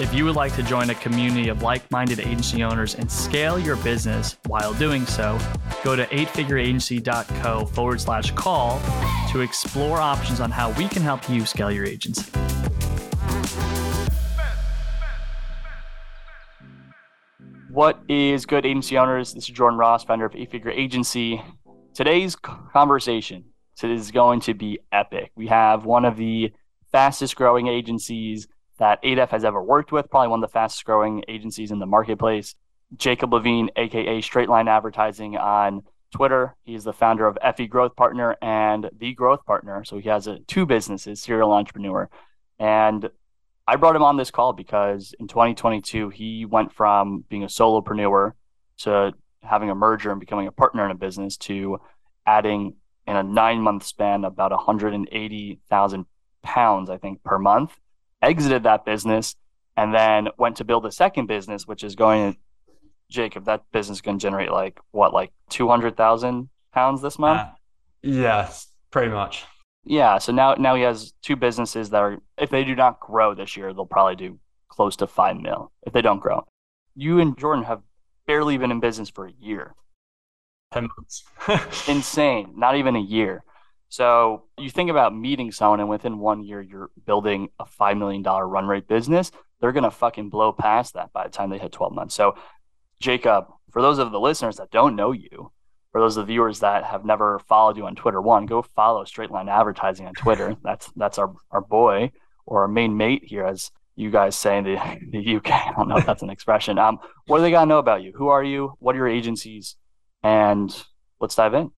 If you would like to join a community of like minded agency owners and scale your business while doing so, go to eightfigureagency.co forward slash call to explore options on how we can help you scale your agency. What is good, agency owners? This is Jordan Ross, founder of Eight Figure Agency. Today's conversation is going to be epic. We have one of the fastest growing agencies that ADEF has ever worked with, probably one of the fastest growing agencies in the marketplace. Jacob Levine, aka Straight Line Advertising on Twitter. He's the founder of FE Growth Partner and The Growth Partner. So he has a, two businesses, serial entrepreneur. And I brought him on this call because in 2022, he went from being a solopreneur to having a merger and becoming a partner in a business to adding in a nine month span about 180,000 pounds, I think, per month. Exited that business and then went to build a second business, which is going to, Jacob, that business is going to generate like what, like 200,000 pounds this month? Uh, yes, pretty much. Yeah. So now now he has two businesses that are if they do not grow this year, they'll probably do close to five mil if they don't grow. You and Jordan have barely been in business for a year. Ten months. Insane. Not even a year. So you think about meeting someone and within one year you're building a five million dollar run rate business, they're gonna fucking blow past that by the time they hit 12 months. So Jacob, for those of the listeners that don't know you, for those of the viewers that have never followed you on Twitter, one, go follow Straight Line Advertising on Twitter. That's that's our our boy or our main mate here, as you guys say in the, the UK. I don't know if that's an expression. Um, what do they gotta know about you? Who are you? What are your agencies? And let's dive in.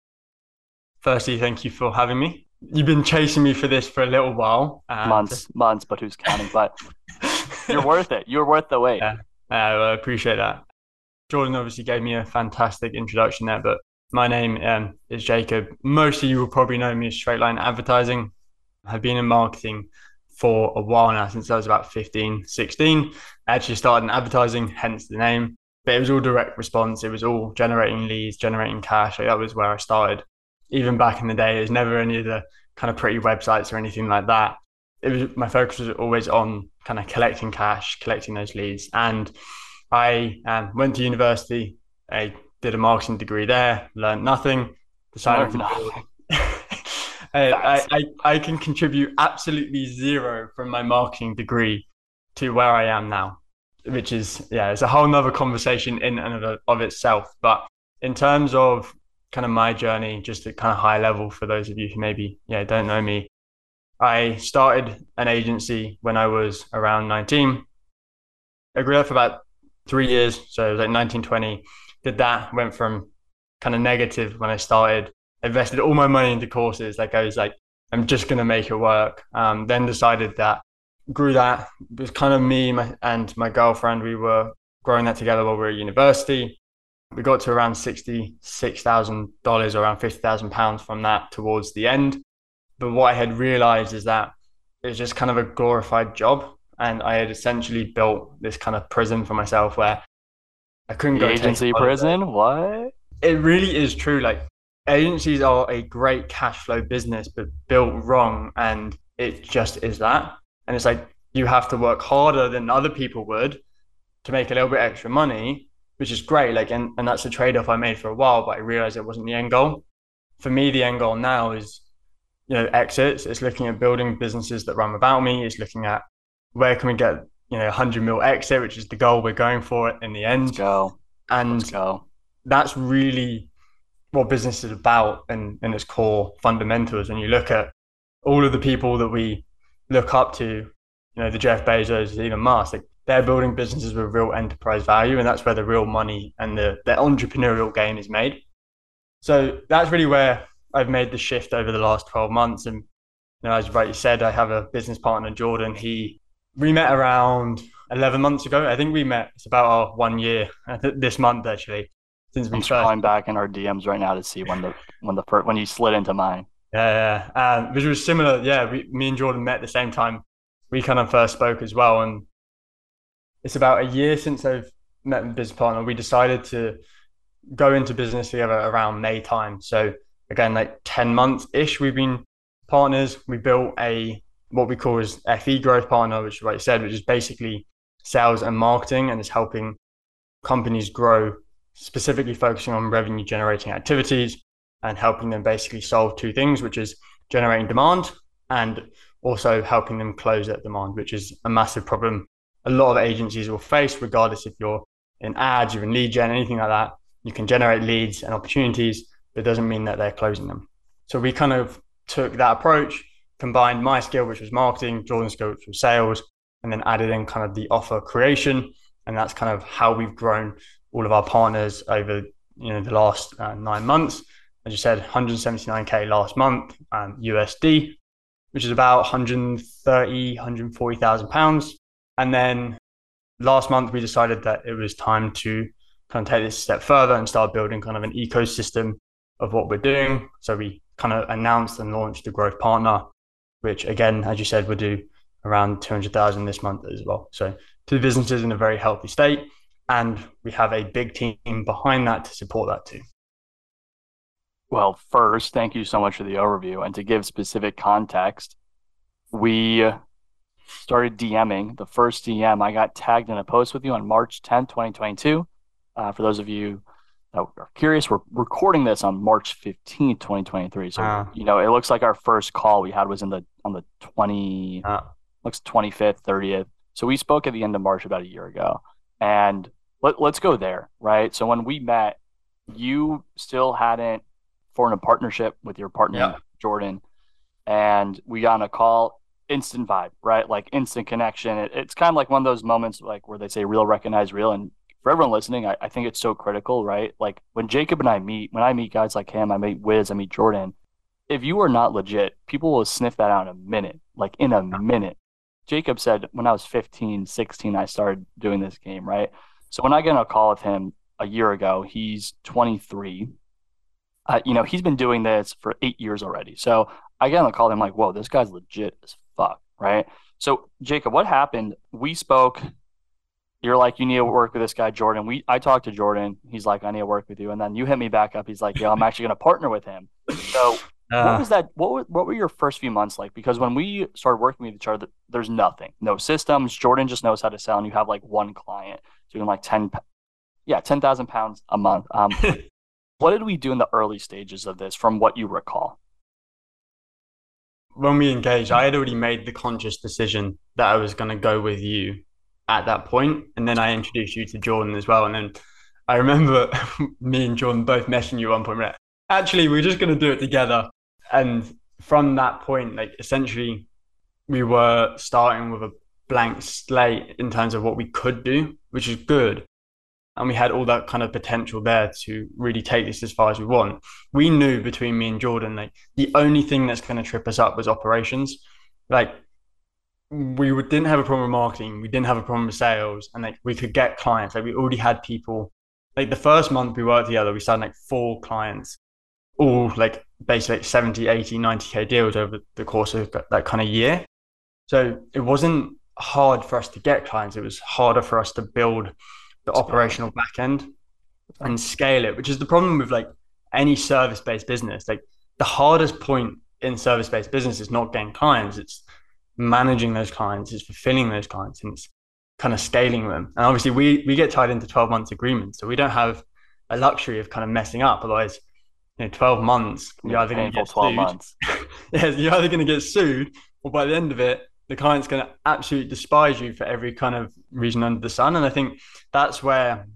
Firstly, thank you for having me. You've been chasing me for this for a little while. Months, months, but who's counting? But you're worth it. You're worth the wait. Yeah, uh, I appreciate that. Jordan obviously gave me a fantastic introduction there, but my name um, is Jacob. Most of you will probably know me as Straight Line Advertising. I've been in marketing for a while now, since I was about 15, 16. I actually started in advertising, hence the name. But it was all direct response. It was all generating leads, generating cash. Like that was where I started. Even back in the day, it was never any of the kind of pretty websites or anything like that. It was my focus was always on kind of collecting cash, collecting those leads. And I um, went to university. I did a marketing degree there, learned nothing, decided nothing. I, I, I can contribute absolutely zero from my marketing degree to where I am now, which is, yeah, it's a whole nother conversation in and of, of itself. But in terms of kind of my journey, just at kind of high level for those of you who maybe, yeah, don't know me, I started an agency when I was around 19. I grew up for about three years. So it was like 1920 did that, went from kind of negative when I started, invested all my money into courses. Like I was like, I'm just going to make it work. Um, then decided that, grew that. It was kind of me and my girlfriend. We were growing that together while we were at university. We got to around $66,000, around £50,000 from that towards the end. But what I had realized is that it was just kind of a glorified job. And I had essentially built this kind of prison for myself where I couldn't the go agency prison. What? It really is true. Like agencies are a great cash flow business, but built wrong, and it just is that. And it's like you have to work harder than other people would to make a little bit extra money, which is great. Like, and, and that's a trade off I made for a while, but I realized it wasn't the end goal. For me, the end goal now is, you know, exits. It's looking at building businesses that run without me. It's looking at where can we get you know 100 mil exit, which is the goal we're going for in the end. Let's go. And go. that's really what business is about and in, in its core fundamentals. When you look at all of the people that we look up to, you know, the Jeff Bezos, Elon Musk, like they're building businesses with real enterprise value, and that's where the real money and the, the entrepreneurial gain is made. So that's really where I've made the shift over the last 12 months. And you know, as you rightly said, I have a business partner, Jordan. He we met around 11 months ago. I think we met, it's about our one year this month actually. since we I'm first. scrolling back in our DMs right now to see when the when the first when you slid into mine. Yeah, yeah. Um, which was similar. Yeah, we, me and Jordan met at the same time. We kind of first spoke as well, and it's about a year since I've met my business partner. We decided to go into business together around May time. So again, like ten months ish, we've been partners. We built a what we call as FE growth partner, which is what you said, which is basically sales and marketing, and is helping companies grow, specifically focusing on revenue generating activities and helping them basically solve two things, which is generating demand and also helping them close that demand, which is a massive problem a lot of agencies will face, regardless if you're in ads, you're in lead gen, anything like that. You can generate leads and opportunities, but it doesn't mean that they're closing them. So we kind of took that approach, combined my skill, which was marketing, Jordan's skill, which was sales, and then added in kind of the offer creation. And that's kind of how we've grown all of our partners over you know the last uh, nine months as you said, 179k last month um, USD, which is about 130, 140,000 pounds. And then last month we decided that it was time to kind of take this step further and start building kind of an ecosystem of what we're doing. So we kind of announced and launched the growth partner, which again, as you said, we'll do around 200,000 this month as well. So two businesses in a very healthy state. And we have a big team behind that to support that too. Well, first, thank you so much for the overview. And to give specific context, we started DMing. The first DM, I got tagged in a post with you on March 10th, 2022. Uh, for those of you that are curious, we're recording this on March 15th, 2023. So, uh, you know, it looks like our first call we had was in the on the 20, uh, looks 25th, 30th. So we spoke at the end of March about a year ago. And let, let's go there, right? So when we met, you still hadn't formed a partnership with your partner yeah. Jordan, and we got on a call. Instant vibe, right? Like instant connection. It, it's kind of like one of those moments, like where they say "real recognize real." And for everyone listening, I, I think it's so critical, right? Like when Jacob and I meet, when I meet guys like him, I meet Wiz, I meet Jordan. If you are not legit, people will sniff that out in a minute, like in a minute. Jacob said when I was 15, 16, I started doing this game, right? So when I get on a call with him a year ago, he's 23 uh, you know, he's been doing this for eight years already. So I get on the call, I'm like, whoa, this guy's legit as fuck, right? So Jacob, what happened? We spoke. You're like, you need to work with this guy, Jordan. We I talked to Jordan. He's like, I need to work with you. And then you hit me back up. He's like, yeah, I'm actually going to partner with him. So uh, what was that? What were, what were your first few months like? Because when we started working with each other, there's nothing, no systems. Jordan just knows how to sell, and you have like one client doing like ten, yeah, ten thousand pounds a month. Um, What did we do in the early stages of this from what you recall? When we engaged, I had already made the conscious decision that I was going to go with you at that point, And then I introduced you to Jordan as well. And then I remember me and Jordan both messaging you one point. Right? Actually, we're just going to do it together. And from that point, like essentially, we were starting with a blank slate in terms of what we could do, which is good and we had all that kind of potential there to really take this as far as we want. We knew between me and Jordan, like the only thing that's going to trip us up was operations. Like we didn't have a problem with marketing, we didn't have a problem with sales, and like we could get clients. Like we already had people. Like the first month we worked together, we signed like four clients, all like basically like 70, 80, 90k deals over the course of that kind of year. So it wasn't hard for us to get clients. It was harder for us to build the operational back end and scale it, which is the problem with like any service based business. Like the hardest point in service based business is not getting clients, it's managing those clients, it's fulfilling those clients, and it's kind of scaling them. And obviously, we we get tied into 12 months agreements, so we don't have a luxury of kind of messing up. Otherwise, you know, 12 months, you're either going to get 12 sued. months. yeah, you're either going to get sued, or by the end of it, the client's going to absolutely despise you for every kind of reason under the sun. And I think that's where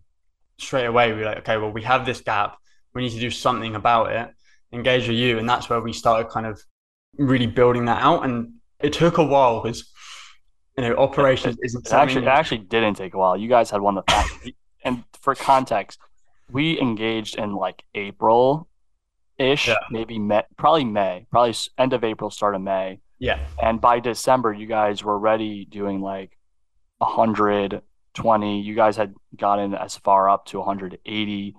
straight away we're like, okay, well, we have this gap. We need to do something about it, engage with you. And that's where we started kind of really building that out. And it took a while because, you know, operations it, isn't it actually, it actually didn't take a while. You guys had one of the, and for context, we engaged in like April ish, yeah. maybe May, probably May, probably end of April, start of May yeah. And by December, you guys were already doing like 120. You guys had gotten as far up to 180.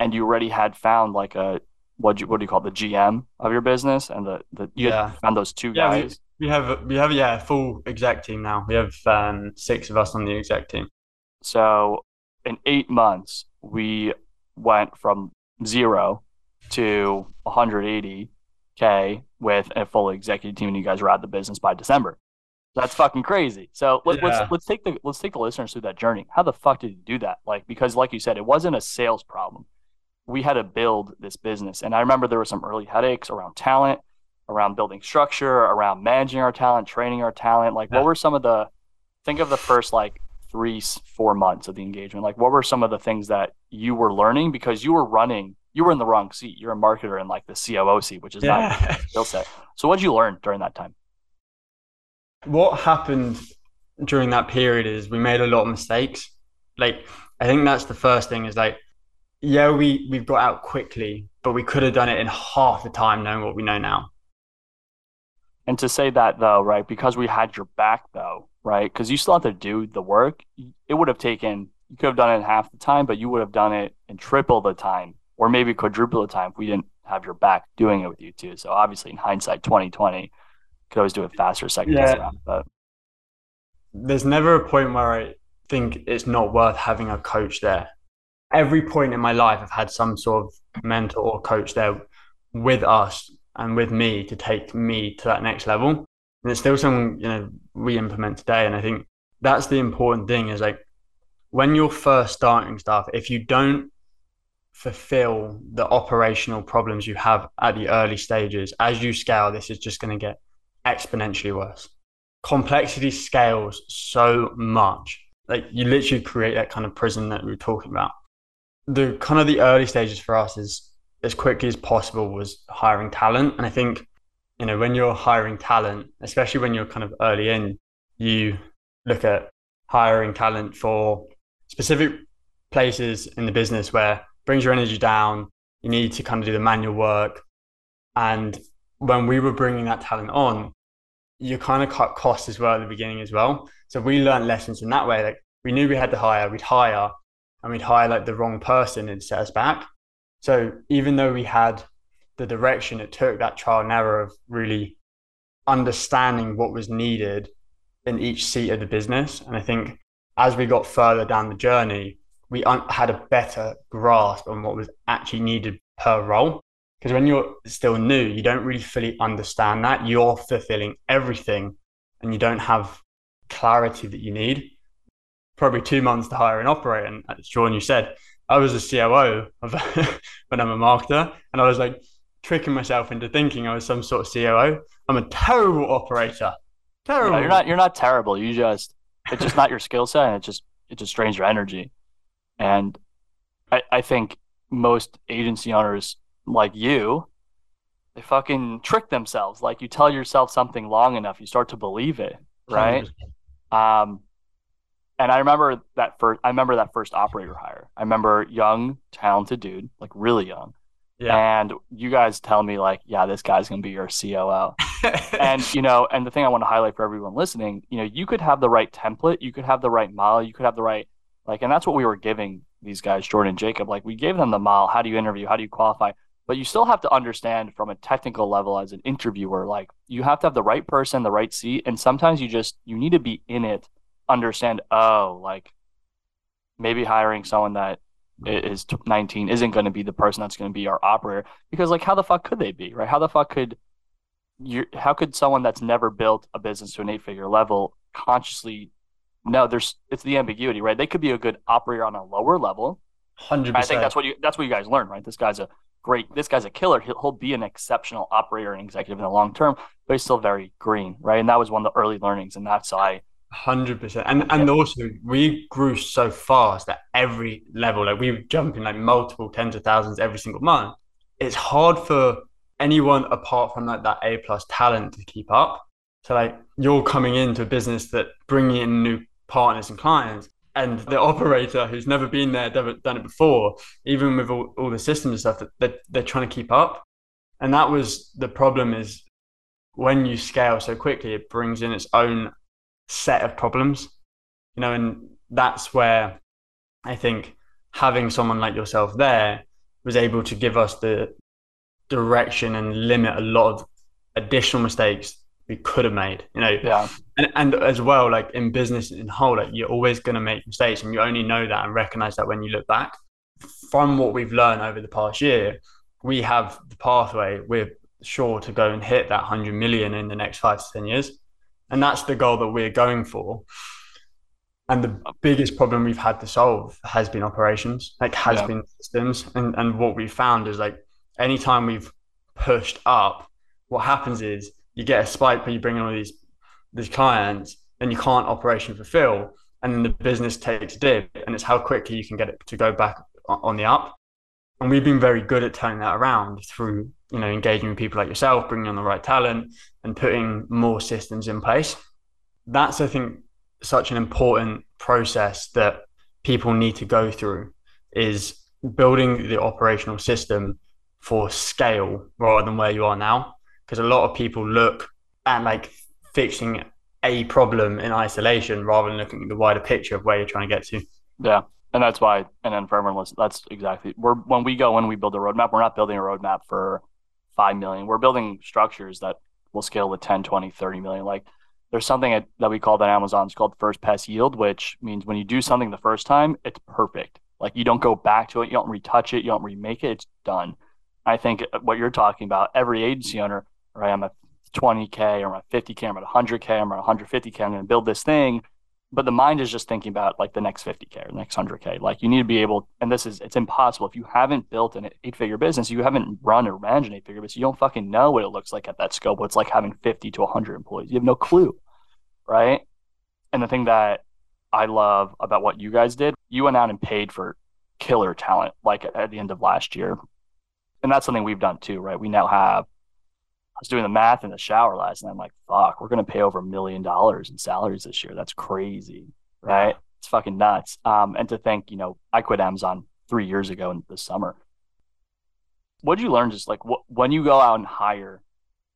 and you already had found like a what you what do you call it, the GM of your business and the the you Yeah. found those two Yeah, we- guys. We have we have yeah full exec team now. We have um, six of us on the exec team. So in eight months, we went from zero to 180k with a full executive team, and you guys were out of the business by December. That's fucking crazy. So let, Yeah. let's let's take the let's take the listeners through that journey. How the fuck did you do that? Like because like you said, it wasn't a sales problem. We had to build this business, and I remember there were some early headaches around talent, around building structure, around managing our talent, training our talent. Like, Yeah. what were some of the think of the first like three four months of the engagement? Like, what were some of the things that you were learning because you were running? You were in the wrong seat. You're a marketer in like the COO seat, which is not your skill set. So, what did you learn during that time? what happened during that period is we made a lot of mistakes. Like I think that's the first thing is like, yeah, we we've got out quickly, but we could have done it in half the time knowing what we know now. And to say that though, right, because we had your back though, right? Because you still have to do the work. It would have taken you could have done it in half the time, but you would have done it in triple the time, or maybe quadruple the time if we didn't have your back doing it with you too. So obviously, in hindsight, twenty twenty, could always do it faster second Yeah. around. But There's never a point where I think it's not worth having a coach there. Every point in my life, I've had some sort of mentor or coach there with us and with me to take me to that next level. And it's still something you know we implement today. And I think that's the important thing is like when you're first starting stuff, if you don't fulfill the operational problems you have at the early stages, as you scale, this is just going to get exponentially worse. Complexity scales so much. Like you literally create that kind of prison that we were talking about. The kind of the early stages for us is as quickly as possible was hiring talent. And I think, you know, when you're hiring talent, especially when you're kind of early in, you look at hiring talent for specific places in the business where brings your energy down. You need to kind of do the manual work. And when we were bringing that talent on, you kind of cut costs as well at the beginning as well. So we learned lessons in that way. Like we knew we had to hire, we'd hire, and we'd hire like the wrong person and set us back. So even though we had the direction, it took that trial and error of really understanding what was needed in each seat of the business. And I think as we got further down the journey, we had a better grasp on what was actually needed per role. Because when you're still new, you don't really fully understand that. You're fulfilling everything and you don't have clarity that you need. Probably two months to hire an operator. And as Sean, you said, I was a COO of when I'm a marketer, and I was like tricking myself into thinking I was some sort of COO. I'm a terrible operator. Terrible. Yeah, you're not you're not terrible. You just it's just not your skill set, and it just it just drains your energy. And I I think most agency owners like you, they fucking trick themselves. Like you tell yourself something long enough, you start to believe it, right? Um, and I remember that first. I remember that first operator hire. I remember young, talented dude, like really young. Yeah. And you guys tell me like, yeah, this guy's gonna be your COO and you know and the thing i want to highlight for everyone listening you know you could have the right template you could have the right model you could have the right like and that's what we were giving these guys jordan jacob. Like we gave them the model how do you interview? How do you qualify? But you still have to understand from a technical level as an interviewer like you have to have the right person the right seat and sometimes you just you need to be in it understand oh like maybe hiring someone that is 19 isn't going to be the person that's going to be our operator. Because like how the fuck could they be right? How the fuck could you how could someone that's never built a business to an eight figure level consciously no there's it's the ambiguity right they could be a good operator on a lower level Hundred percent. i think that's what you that's what you guys learn right this guy's a great this guy's a killer he'll, he'll be an exceptional operator and executive in the long term but he's still very green right and that was one of the early learnings and that's why Hundred percent, and and also we grew so fast at every level. Like we were jumping like multiple tens of thousands every single month. It's hard for anyone apart from like that A plus talent to keep up. So like you're coming into a business that bringing in new partners and clients, and the oh. operator who's never been there, never done it before, even with all, all the systems and stuff that they're, they're trying to keep up. And that was the problem is when you scale so quickly, it brings in its own set of problems, you know, and that's where I think having someone like yourself there was able to give us the direction and limit a lot of additional mistakes we could have made. You know, Yeah. And and as well, like in business in whole, like you're always going to make mistakes, and you only know that and recognize that when you look back. From what we've learned over the past year, we have the pathway. We're sure to go and hit that hundred million in the next five to ten years, and that's the goal that we're going for. And the biggest problem we've had to solve has been operations, like has Yeah. been systems, and and what we found is like anytime we've pushed up, what happens is you get a spike when you bring in all these these clients, then you can't operation fulfill, and then the business takes a dip, and it's how quickly you can get it to go back on the up. And we've been very good at turning that around through you know engaging with people like yourself, bringing on the right talent, and putting more systems in place. That's I think such an important process that people need to go through is building the operational system for scale rather than where you are now because a lot of people look at like fixing a problem in isolation rather than looking at the wider picture of where you're trying to get to. Yeah. And that's why, and then for everyone listening, that's exactly we're when we go when we build a roadmap, we're not building a roadmap for five million. We're building structures that will scale to 10, 20, 30 million. Like there's something at, that we call that Amazon, it's called first pass yield, which means when you do something the first time, it's perfect. Like you don't go back to it, you don't retouch it, you don't remake it, it's done. I think what you're talking about, every agency owner, right? I'm at 20K or at 50K, I'm at 100K, I'm at 150K, I'm going to build this thing. But the mind is just thinking about like the next 50k or the next 100k like you need to be able and this is it's impossible. If you haven't built an eight figure business you haven't run or managed an eight figure business you don't fucking know what it looks like at that scope it's like having 50 to 100 employees. You have no clue right? And the thing that i love about what you guys did you went out and paid for killer talent like at the end of last year. And that's something we've done too right? We now have was doing the math in the shower last night. I'm like, fuck, we're gonna pay over a million dollars in salaries this year. That's crazy, right? It's fucking nuts. Um, and to think, you know, I quit Amazon three years ago in the summer. What did you learn? Just like wh- when you go out and hire.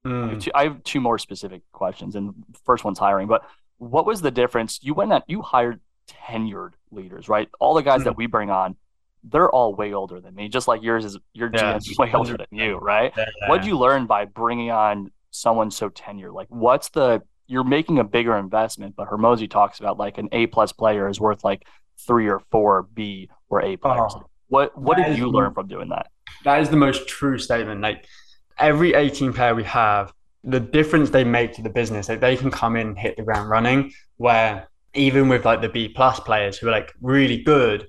I, have Mm. two, I have two more specific questions, and first one's hiring. But what was the difference? You went out, you hired tenured leaders, right? All the guys that we bring on, they're all way older than me. Just like yours is your Yeah, GM's way older than you, right? Yeah. What'd you learn by bringing on someone so tenured? Like, what's the you're making a bigger investment, but Hormozi talks about like an A plus player is worth like three or four B or A players. Oh, what what did you the- learn from doing that? That is the most true statement. Like every 18 player we have, the difference they make to the business, like they can come in and hit the ground running. Where even with like the B plus players who are like really good,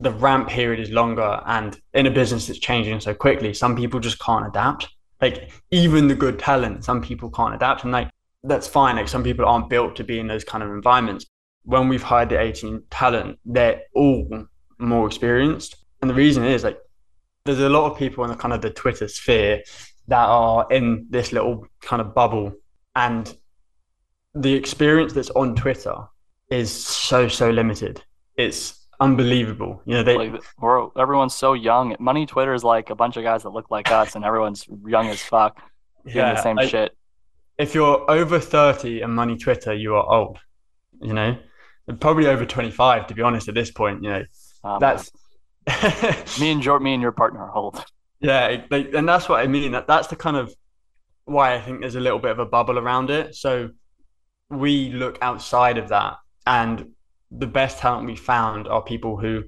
the ramp period is longer. And in a business that's changing so quickly, some people just can't adapt. Like even the good talent, some people can't adapt. And like that's fine. Like some people aren't built to be in those kind of environments. When we've hired the 18 talent, they're all more experienced. And the reason is like there's a lot of people in the kind of the Twitter sphere that are in this little kind of bubble, and the experience that's on Twitter is so so limited. It's unbelievable. You know, they Like we're everyone's so young. Money Twitter is like a bunch of guys that look like us, and everyone's young as fuck doing the same like, shit. If you're over thirty and money Twitter, you are old. You know, probably over twenty five to be honest. At this point, you know, Um, that's me and your me and your partner are old. Yeah, and that's what I mean. That that's the kind of why I think there's a little bit of a bubble around it. So we look outside of that, and the best talent we found are people who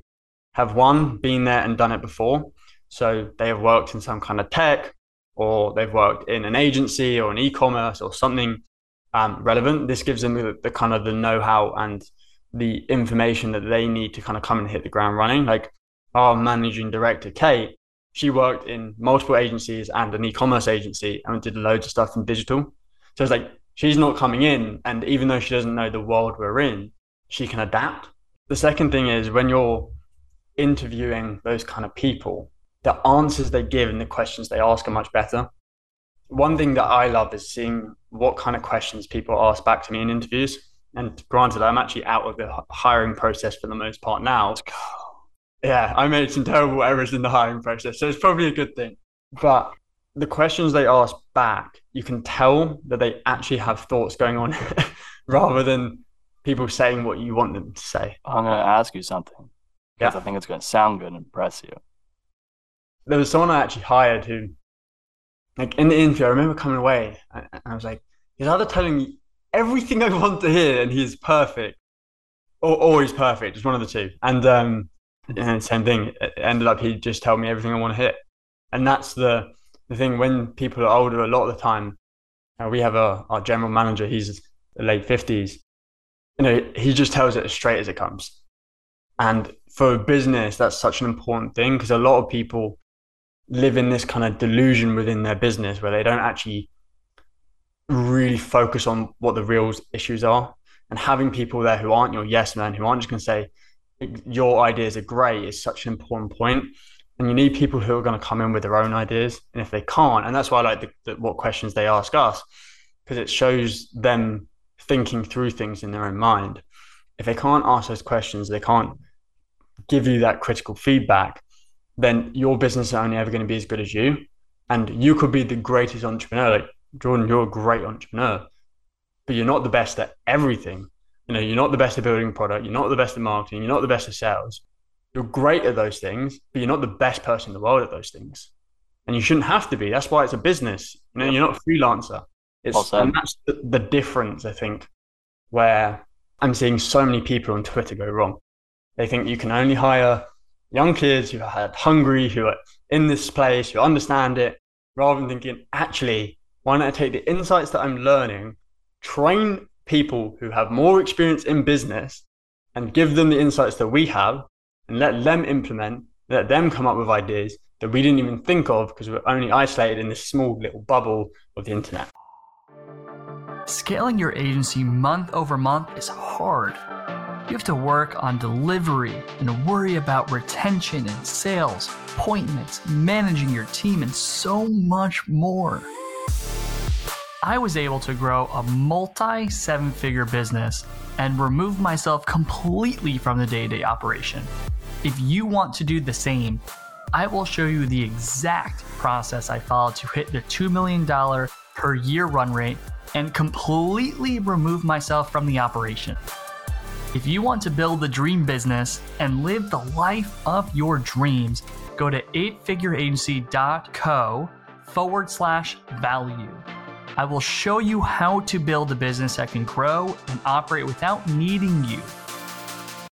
have one been there and done it before. So they have worked in some kind of tech, or they've worked in an agency or an e-commerce or something um, relevant. This gives them the, the kind of the know-how and the information that they need to kind of come and hit the ground running. Like our managing director, Kate, she worked in multiple agencies and an e-commerce agency and did loads of stuff in digital. So it's like she's not coming in, and even though she doesn't know the world we're in, she can adapt. The second thing is when you're interviewing those kind of people, the answers they give and the questions they ask are much better. One thing that I love is seeing what kind of questions people ask back to me in interviews. And granted, I'm actually out of the hiring process for the most part now. Yeah, I made some terrible errors in the hiring process, so it's probably a good thing. But the questions they ask back, you can tell that they actually have thoughts going on rather than people saying what you want them to say. I'm gonna ask you something because Yeah. I think it's gonna sound good and impress you. there was someone I actually hired who, like in the interview, I remember coming away and I was like, he's either telling me everything I want to hear and he's perfect, or, or he's perfect. It's one of the two. And um, and same thing. It ended up he just told me everything I want to hear, and that's the the thing. When people are older, a lot of the time, uh, we have a our general manager. He's late fifties. You know, he just tells it as straight as it comes. And for a business, that's such an important thing because a lot of people live in this kind of delusion within their business where they don't actually really focus on what the real issues are. And having people there who aren't your yes men, who aren't just going to say, your ideas are great, is such an important point. And you need people who are going to come in with their own ideas. And if they can't, and that's why I like the, the, what questions they ask us, because it shows them thinking through things in their own mind. If they can't ask those questions, they can't give you that critical feedback, then your business is only ever going to be as good as you. And you could be the greatest entrepreneur. Like Jordan, you're a great entrepreneur, but you're not the best at everything. You know, you're not the best at building product, you're not the best at marketing, you're not the best at sales. You're great at those things, but you're not the best person in the world at those things. And you shouldn't have to be. That's why it's a business. You know, you're not a freelancer. It's and that's the, the difference, I think, where I'm seeing so many people on Twitter go wrong. They think you can only hire young kids who are hungry, who are in this place, who understand it, rather than thinking, actually, why don't I take the insights that I'm learning, train people who have more experience in business, and give them the insights that we have, and let them implement, let them come up with ideas that we didn't even think of because we're only isolated in this small little bubble of the internet. Scaling your agency month over month is hard. You have to work on delivery and worry about retention and sales, appointments, managing your team, and so much more. I was able to grow a multi seven figure business and remove myself completely from the day to day operation. If you want to do the same, I will show you the exact process I followed to hit the $2 million per year run rate and completely remove myself from the operation. If you want to build the dream business and live the life of your dreams, go to eightfigureagency.co forward slash value. I will show you how to build a business that can grow and operate without needing you.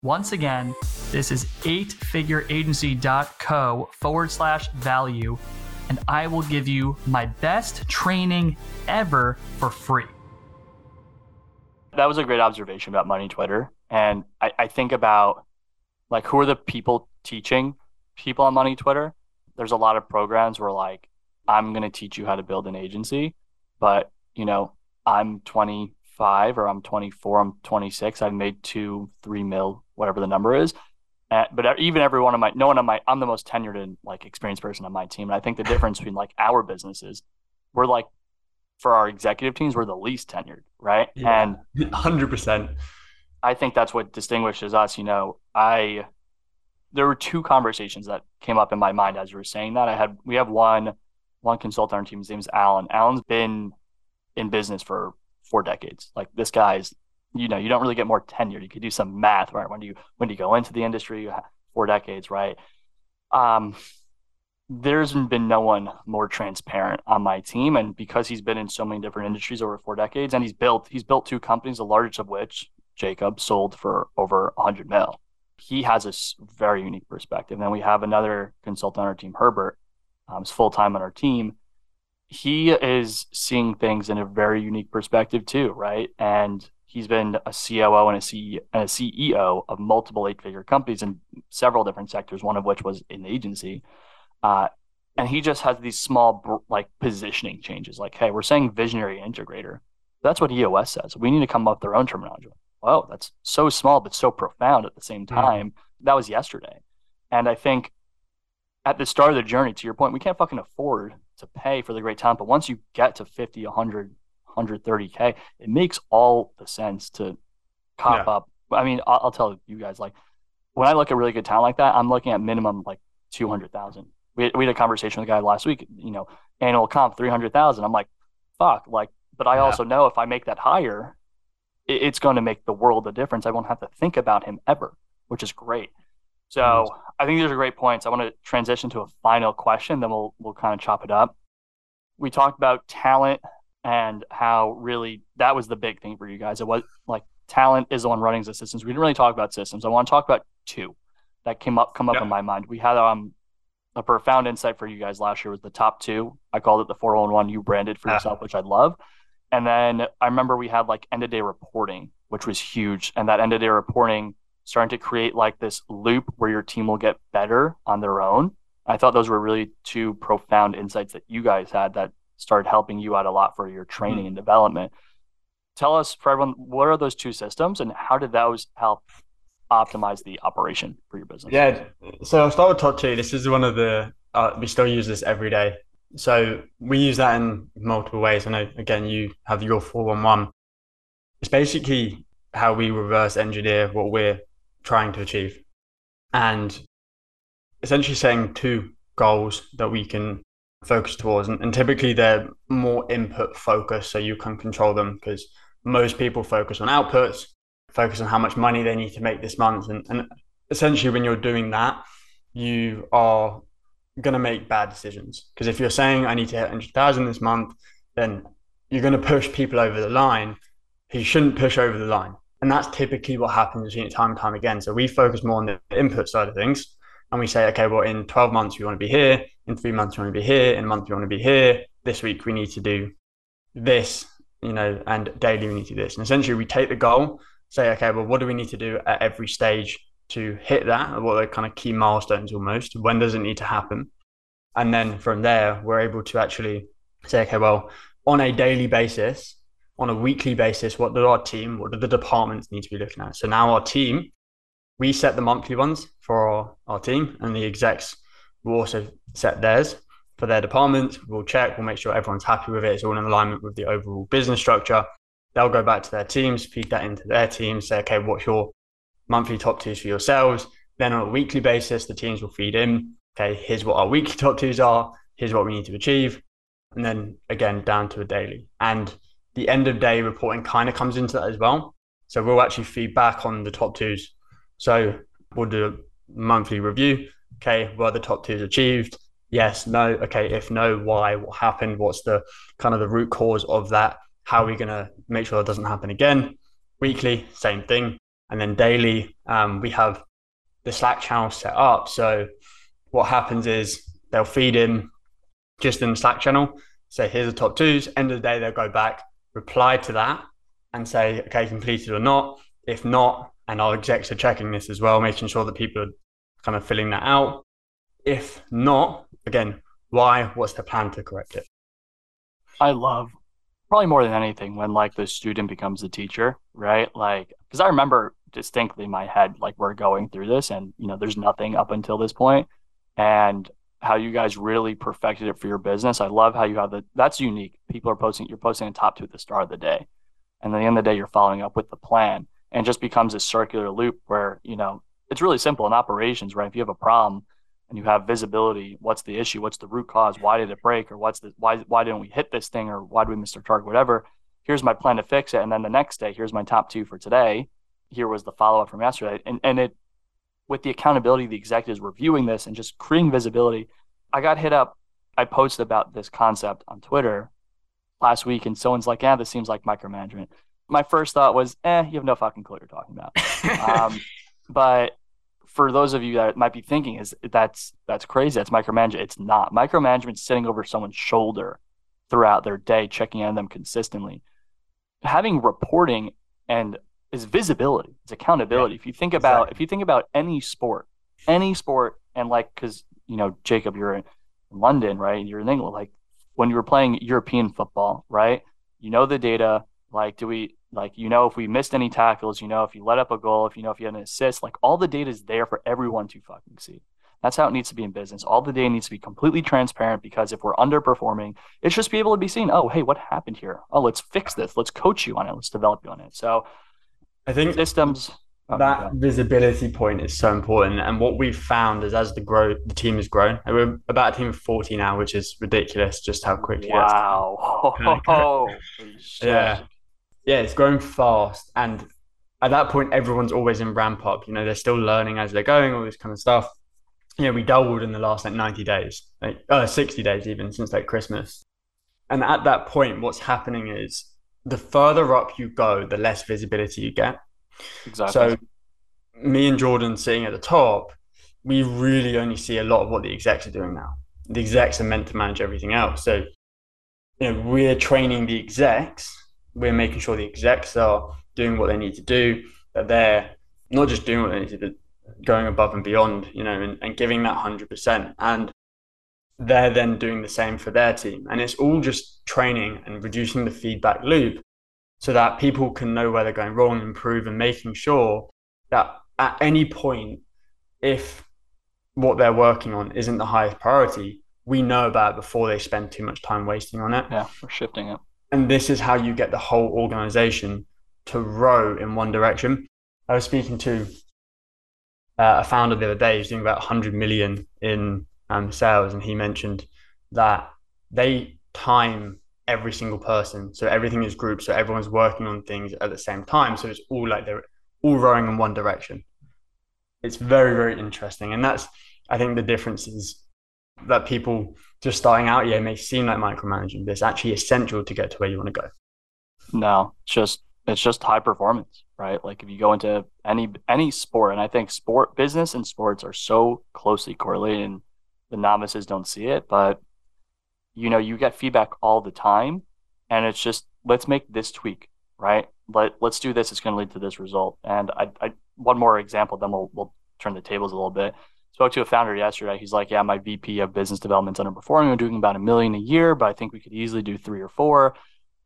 Once again, this is eightfigureagency.co forward slash value, and I will give you my best training ever for free. That was a great observation about money Twitter. And I, I think about like who are the people teaching people on money Twitter? There's a lot of programs where like I'm gonna teach you how to build an agency, but you know, I'm 25 or I'm 24, I'm 26. I've made two, three mil, whatever the number is. Uh, but even every one of my, no one on my, I'm the most tenured and like experienced person on my team. And I think the difference between like our businesses, we're like, for our executive teams, we're the least tenured, right? Yeah, and 100%. I think that's what distinguishes us. You know, I there were two conversations that came up in my mind as you were saying that. I had we have one one consultant on our team. His name is Alan. Alan's been in business for four decades. Like this guy's, you know, you don't really get more tenure. You could do some math, right? When do you when do you go into the industry? Four decades, right? Um, there's been no one more transparent on my team, and because he's been in so many different industries over four decades, and he's built he's built two companies, the largest of which Jacob sold for over 100 mil. He has a very unique perspective. Then we have another consultant on our team, Herbert, um, is full time on our team. He is seeing things in a very unique perspective too, right? And he's been a COO and a, CEO, and a CEO of multiple eight figure companies in several different sectors, one of which was an agency. Uh, and he just has these small like positioning changes like hey we're saying visionary integrator that's what eos says we need to come up with their own terminology whoa, that's so small but so profound at the same time. Mm-hmm. That was yesterday. And I think at the start of the journey, to your point, we can't fucking afford to pay for the great talent. But once you get to 50, 100, 130K, it makes all the sense to cop yeah. up. I mean, I'll, I'll, tell you guys, like, when I look at really good talent like that, I'm looking at minimum like 200,000. We, we had a conversation with a guy last week, you know, annual comp 300,000. I'm like, fuck, like, but I yeah. also know if I make that higher, it's going to make the world a difference. I won't have to think about him ever, which is great. So mm-hmm. I think these are great points. I want to transition to a final question, then we'll we'll kind of chop it up. We talked about talent and how really that was the big thing for you guys. It was like talent is the one running the systems. We didn't really talk about systems. I want to talk about two that came up come up in my mind. We had um a profound insight for you guys last year was the top two. I called it the 401 you branded for yourself, which I love. And then I remember we had like end of day reporting, which was huge. And that end of day reporting starting to create like this loop where your team will get better on their own. I thought those were really two profound insights that you guys had that started helping you out a lot for your training mm-hmm. and development. Tell us for everyone, what are those two systems and how did those help optimize the operation for your business? Yeah. So I'll start with top two. This is one of the, uh, we still use this every day. So we use that in multiple ways. I know, again, you have your 411. It's basically how we reverse engineer what we're trying to achieve. And essentially setting two goals that we can focus towards. And, and typically they're more input focused, so you can control them because most people focus on outputs, focus on how much money they need to make this month. And, and essentially, when you're doing that, you are going to make bad decisions. Because if you're saying, I need to hit 100,000 this month, then you're going to push people over the line who shouldn't push over the line. And that's typically what happens time and time again. So we focus more on the input side of things. And we say, okay, well, in 12 months, we want to be here. In three months, we want to be here. In a month, we want to be here. This week, we need to do this, you know, and daily, we need to do this. And essentially, we take the goal, say, okay, well, what do we need to do at every stage to hit that? What are the kind of key milestones almost? When does it need to happen? And then from there, we're able to actually say, okay, well, on a daily basis, on a weekly basis, what do our team, what do the departments need to be looking at? So now our team, we set the monthly ones for our, our team, and the execs will also set theirs for their departments. We'll check, we'll make sure everyone's happy with it. It's all in alignment with the overall business structure. They'll go back to their teams, feed that into their teams, say, okay, what's your monthly top twos for yourselves? Then on a weekly basis, the teams will feed in, okay, here's what our weekly top twos are, here's what we need to achieve. And then again, down to a daily. And the end of day reporting kind of comes into that as well. So we'll actually feed back on the top twos. So we'll do a monthly review. Okay, were the top twos achieved? Yes, no. Okay, if no, why? What happened? What's the kind of the root cause of that? How are we going to make sure that doesn't happen again? Weekly, same thing. And then daily, um, we have the Slack channel set up. So what happens is they'll feed in just in the Slack channel. Say, here's the top twos. End of the day, they'll go back reply to that and say, okay, completed or not. If not, and our execs are checking this as well, making sure that people are kind of filling that out. If not, again, why? What's the plan to correct it? I love probably more than anything when like the student becomes the teacher, right? Like, because I remember distinctly in my head, like we're going through this and, you know, there's nothing up until this point, And how you guys really perfected it for your business. I love how you have the that's unique. People are posting you're posting a top two at the start of the day. And at the end of the day you're following up with the plan and just becomes a circular loop where, you know, it's really simple in operations, right? If you have a problem and you have visibility, what's the issue? What's the root cause? Why did it break? Or what's the why why didn't we hit this thing or why did we miss our target? Whatever. Here's my plan to fix it. And then the next day, here's my top two for today. Here was the follow up from yesterday. And and it with the accountability, the executives reviewing this and just creating visibility. I got hit up. I posted about this concept on Twitter last week, and someone's like, "Yeah, this seems like micromanagement." My first thought was, "Eh, you have no fucking clue what you're talking about." um, but for those of you that might be thinking, is that's that's crazy. That's micromanagement. It's not micromanagement. Sitting over someone's shoulder throughout their day, checking on them consistently, having reporting and is visibility. It's accountability. Yeah, if you think about exactly. if you think about any sport, any sport, and like because you know Jacob, you're in London, right? You're in England. Like when you were playing European football, right? You know the data. Like, do we like you know if we missed any tackles? You know if you let up a goal, if you know if you had an assist. Like all the data is there for everyone to fucking see. That's how it needs to be in business. All the data needs to be completely transparent because if we're underperforming, it's just be able to be seen. Oh, hey, what happened here? Oh, let's fix this. Let's coach you on it. Let's develop you on it. So I think systems oh, that visibility point is so important. And what we've found is as the grow the team has grown, we're about a team of 40 now, which is ridiculous just how quickly wow. Oh, yeah. Yeah, it's growing fast. And at that point, everyone's always in ramp up. You know, they're still learning as they're going, all this kind of stuff. You know, we doubled in the last like 90 days, like uh, 60 days even since like Christmas. And at that point, what's happening is the further up you go, the less visibility you get. Exactly. So, me and Jordan sitting at the top, we really only see a lot of what the execs are doing now. The execs are meant to manage everything else. So, you know, we're training the execs. We're making sure the execs are doing what they need to do. That they're not just doing what they need to do, going above and beyond, you know, and, and giving that hundred percent. And they're then doing the same for their team. And it's all just training and reducing the feedback loop so that people can know where they're going wrong, improve, and making sure that at any point, if what they're working on isn't the highest priority, we know about it before they spend too much time wasting on it. Yeah, we're shifting it. And this is how you get the whole organization to row in one direction. I was speaking to uh, a founder the other day who's doing about 100 million in um, sales, and he mentioned that they time every single person. So everything is grouped. So everyone's working on things at the same time. So it's all like they're all rowing in one direction. It's very, very interesting. And that's, I think, the difference is that people just starting out, yeah, may seem like micromanaging, but it's actually essential to get to where you want to go. No, it's just it's just high performance, right? Like if you go into any any sport, and I think sport business and sports are so closely correlated, and the novices don't see it, but you know, you get feedback all the time, and it's just let's make this tweak, right? Let let's do this. It's going to lead to this result. And I, I one more example, then we'll we'll turn the tables a little bit. Spoke to a founder yesterday. He's like, "Yeah, my VP of business development's underperforming. We're doing about a million a year, but I think we could easily do three or four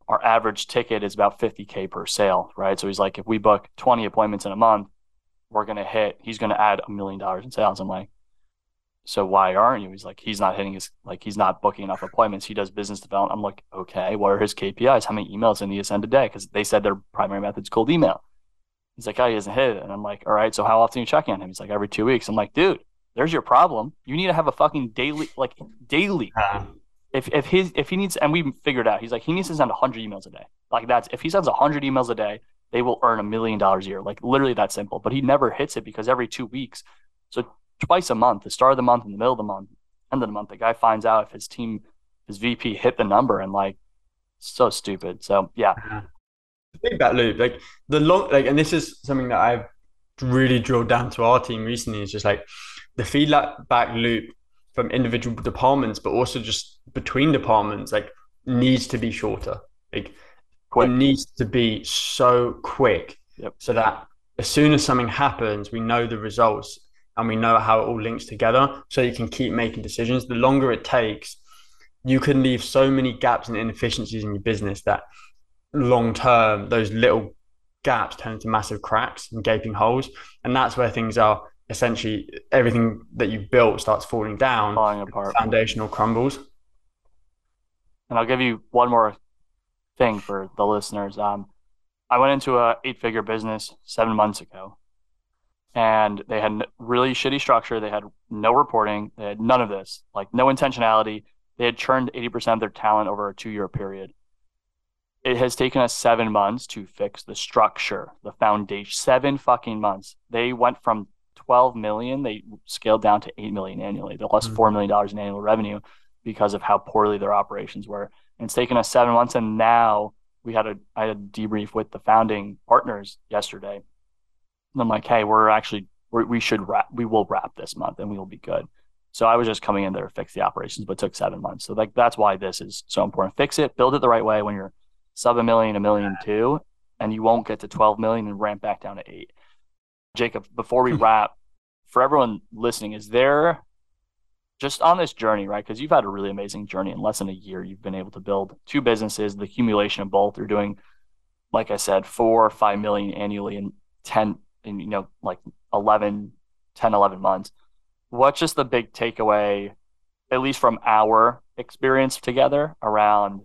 our average ticket is about 50k per sale, right? So he's like, if we book 20 appointments in a month, we're gonna hit. He's gonna add a million dollars in sales. I'm like, so why aren't you? He's like, he's not hitting his like he's not booking enough appointments. He does business development. I'm like, okay, what are his KPIs? How many emails did he send a day? Because they said their primary method is cold email. He's like, oh, he hasn't hit it. And I'm like, all right, so how often are you checking on him? He's like, every two weeks. I'm like, dude, there's your problem. You need to have a fucking daily, like daily. Uh-huh. If if his if he needs and we figured out he's like he needs to send 100 emails a day. Like that's if he sends 100 emails a day they will earn a million dollars a year. Like literally that simple. But he never hits it because every two weeks so twice a month the start of the month in the middle of the month end of the month the guy finds out if his team his vp hit the number and like so stupid. So yeah. Feedback loop like the long like and this is something that i've really drilled down to our team recently is just like the feedback loop from individual departments, but also just between departments, like needs to be shorter. Like quick. it needs to be so quick yep. so that as soon as something happens, we know the results and we know how it all links together so you can keep making decisions. The longer it takes, you can leave so many gaps and inefficiencies in your business that long term, those little gaps turn into massive cracks and gaping holes. And that's where things are essentially everything that you built starts falling down, falling apart, foundational crumbles. And I'll give you one more thing for the listeners. Um, I went into a eight figure business seven months ago, and they had really shitty structure. They had no reporting. They had none of this, like no intentionality. They had churned eighty percent of their talent over a two year period. It has taken us seven months to fix the structure, the foundation. Seven fucking months. They went from 12 million, they scaled down to 8 million annually. They lost mm-hmm. $4 million in annual revenue because of how poorly their operations were. And it's taken us seven months. And now we had a, I had a debrief with the founding partners yesterday. And I'm like, hey, we're actually, we're, we should wrap, we will wrap this month and we will be good. So I was just coming in there to fix the operations, but took seven months. So like that's why this is so important. Fix it, build it the right way when you're sub a million, a million two, and you won't get to 12 million and ramp back down to eight. Jacob, before we wrap, for everyone listening, is there just on this journey, right? Because you've had a really amazing journey in less than a year. You've been able to build two businesses, the accumulation of both. You're doing, like I said, four or five million annually in 10, in, you know, like 11, 10, 11 months. What's just the big takeaway, at least from our experience together around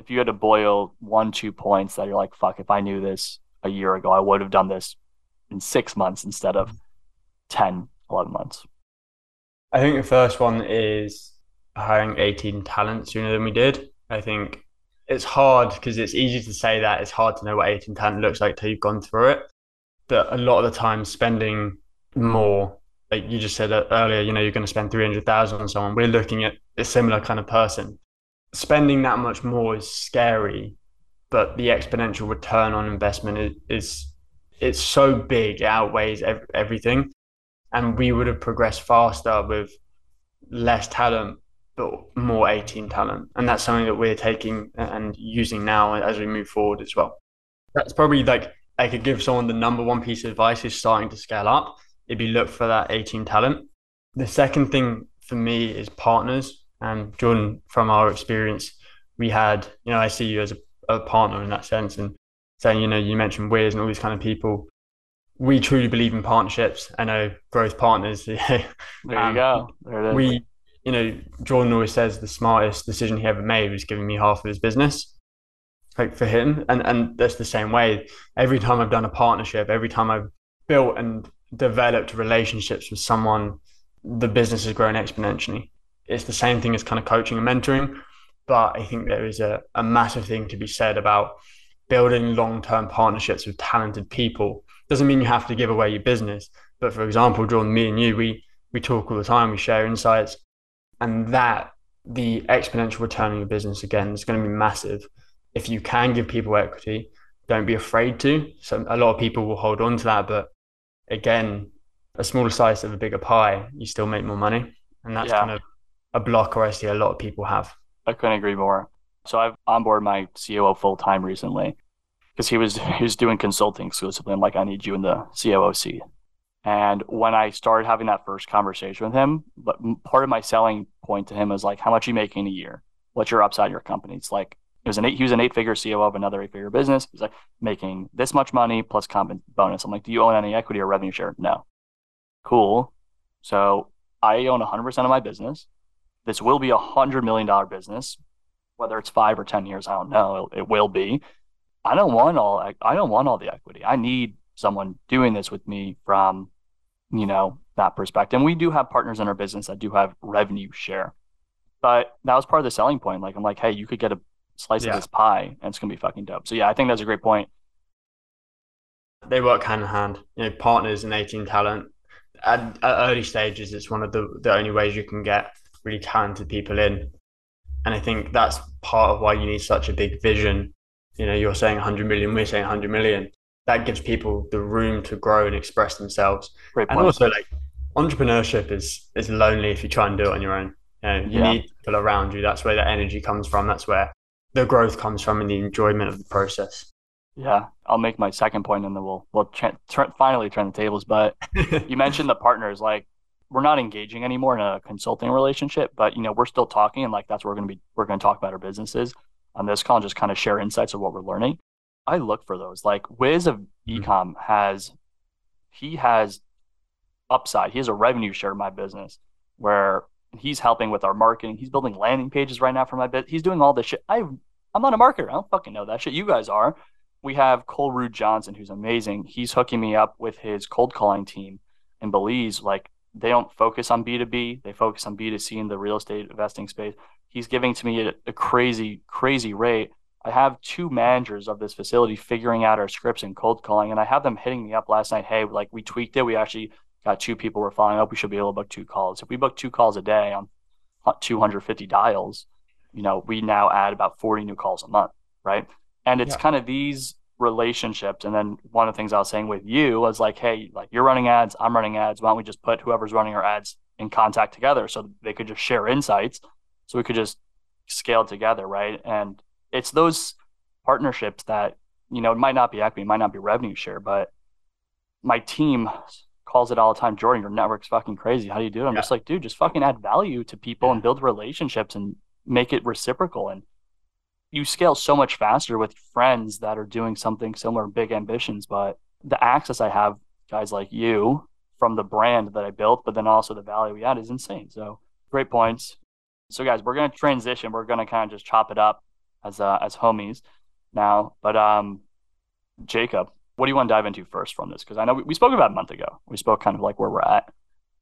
if you had to boil one, two points that you're like, fuck, if I knew this a year ago, I would have done this in six months instead of 10, 11 months? I think the first one is hiring 18 talent sooner than we did. I think it's hard because it's easy to say that. It's hard to know what 18 talent looks like till you've gone through it. But a lot of the time spending more, like you just said earlier, you know, you're going to spend 300,000 on someone. We're looking at a similar kind of person. Spending that much more is scary, but the exponential return on investment is, is it's so big, it outweighs ev- everything. And we would have progressed faster with less talent, but more 18 talent. And that's something that we're taking and using now as we move forward as well. That's probably like I could give someone the number one piece of advice is starting to scale up. It'd be look for that 18 talent. The second thing for me is partners. And Jordan, from our experience, we had, you know, I see you as a, a partner in that sense. And saying, you know, you mentioned Wiz and all these kind of people. We truly believe in partnerships. I know growth partners. there you um, go. There we, you know, Jordan always says the smartest decision he ever made was giving me half of his business. Like for him, and and that's the same way. Every time I've done a partnership, every time I've built and developed relationships with someone, the business has grown exponentially. It's the same thing as kind of coaching and mentoring, but I think there is a, a massive thing to be said about building long-term partnerships with talented people doesn't mean you have to give away your business. But for example, Jordan, me and you, we we talk all the time, we share insights, and that the exponential return on your business again is going to be massive. If you can give people equity, don't be afraid to. So a lot of people will hold on to that, but again, a smaller slice of a bigger pie, you still make more money, and that's yeah. kind of a blocker I see a lot of people have. I couldn't agree more. So I've onboarded my COO full time recently because he was he was doing consulting exclusively. I'm like, I need you in the COO seat. And when I started having that first conversation with him, but part of my selling point to him was like, how much are you making a year? What's your upside in your company? It's like it was an eight, he was an eight figure CEO of another eight figure business. He's like making this much money plus comp bonus. I'm like, do you own any equity or revenue share? No. Cool. So I own 100% of my business. This will be a hundred million dollar business whether it's five or 10 years, I don't know. It, it will be. I don't want all, I don't want all the equity. I need someone doing this with me from, you know, that perspective. And we do have partners in our business that do have revenue share. But that was part of the selling point. Like, I'm like, hey, you could get a slice yeah. of this pie and it's going to be fucking dope. So, yeah, I think that's a great point. They work hand in hand, you know, partners and 18 talent. At, at early stages, it's one of the, the only ways you can get really talented people in and I think that's part of why you need such a big vision. You know, you're saying 100 million, we're saying 100 million. That gives people the room to grow and express themselves. Great and also, like entrepreneurship is is lonely if you try and do it on your own. You, know, you yeah. need people around you. That's where the energy comes from. That's where the growth comes from and the enjoyment of the process. Yeah, I'll make my second point and then we'll we'll tra- tra- finally turn the tables. But you mentioned the partners. Like we're not engaging anymore in a consulting relationship, but you know, we're still talking and like that's where we're gonna be we're gonna talk about our businesses on this call and just kind of share insights of what we're learning. I look for those. Like Wiz of mm-hmm. Ecom has he has upside. He has a revenue share in my business where he's helping with our marketing. He's building landing pages right now for my bit. He's doing all this shit. I I'm not a marketer. I don't fucking know that shit. You guys are. We have Cole Rude Johnson, who's amazing. He's hooking me up with his cold calling team in Belize. Like they don't focus on B2B. They focus on B2C in the real estate investing space. He's giving to me a, a, crazy, crazy rate. I have two managers of this facility figuring out our scripts and cold calling, and I have them hitting me up last night. Hey, like we tweaked it. We actually got two people we're following up. We should be able to book two calls. If we book two calls a day on 250 dials, you know, we now add about 40 new calls a month, right? And it's yeah. kind of these relationships. And then one of the things I was saying with you was like, hey, like you're running ads, I'm running ads. Why don't we just put whoever's running our ads in contact together so they could just share insights so we could just scale together, right? And it's those partnerships that, you know, it might not be equity, it might not be revenue share, but my team calls it all the time, Jordan, your network's fucking crazy. How do you do it? I'm yeah. just like, dude, just fucking add value to people yeah. and build relationships and make it reciprocal. And you scale so much faster with friends that are doing something similar, big ambitions. But the access I have, guys like you, from the brand that I built, but then also the value we add is insane. So great points. So guys, we're gonna transition. We're gonna kind of just chop it up as uh, as homies now. But um, Jacob, what do you want to dive into first from this? Because I know we, we spoke about a month ago. We spoke kind of like where we're at.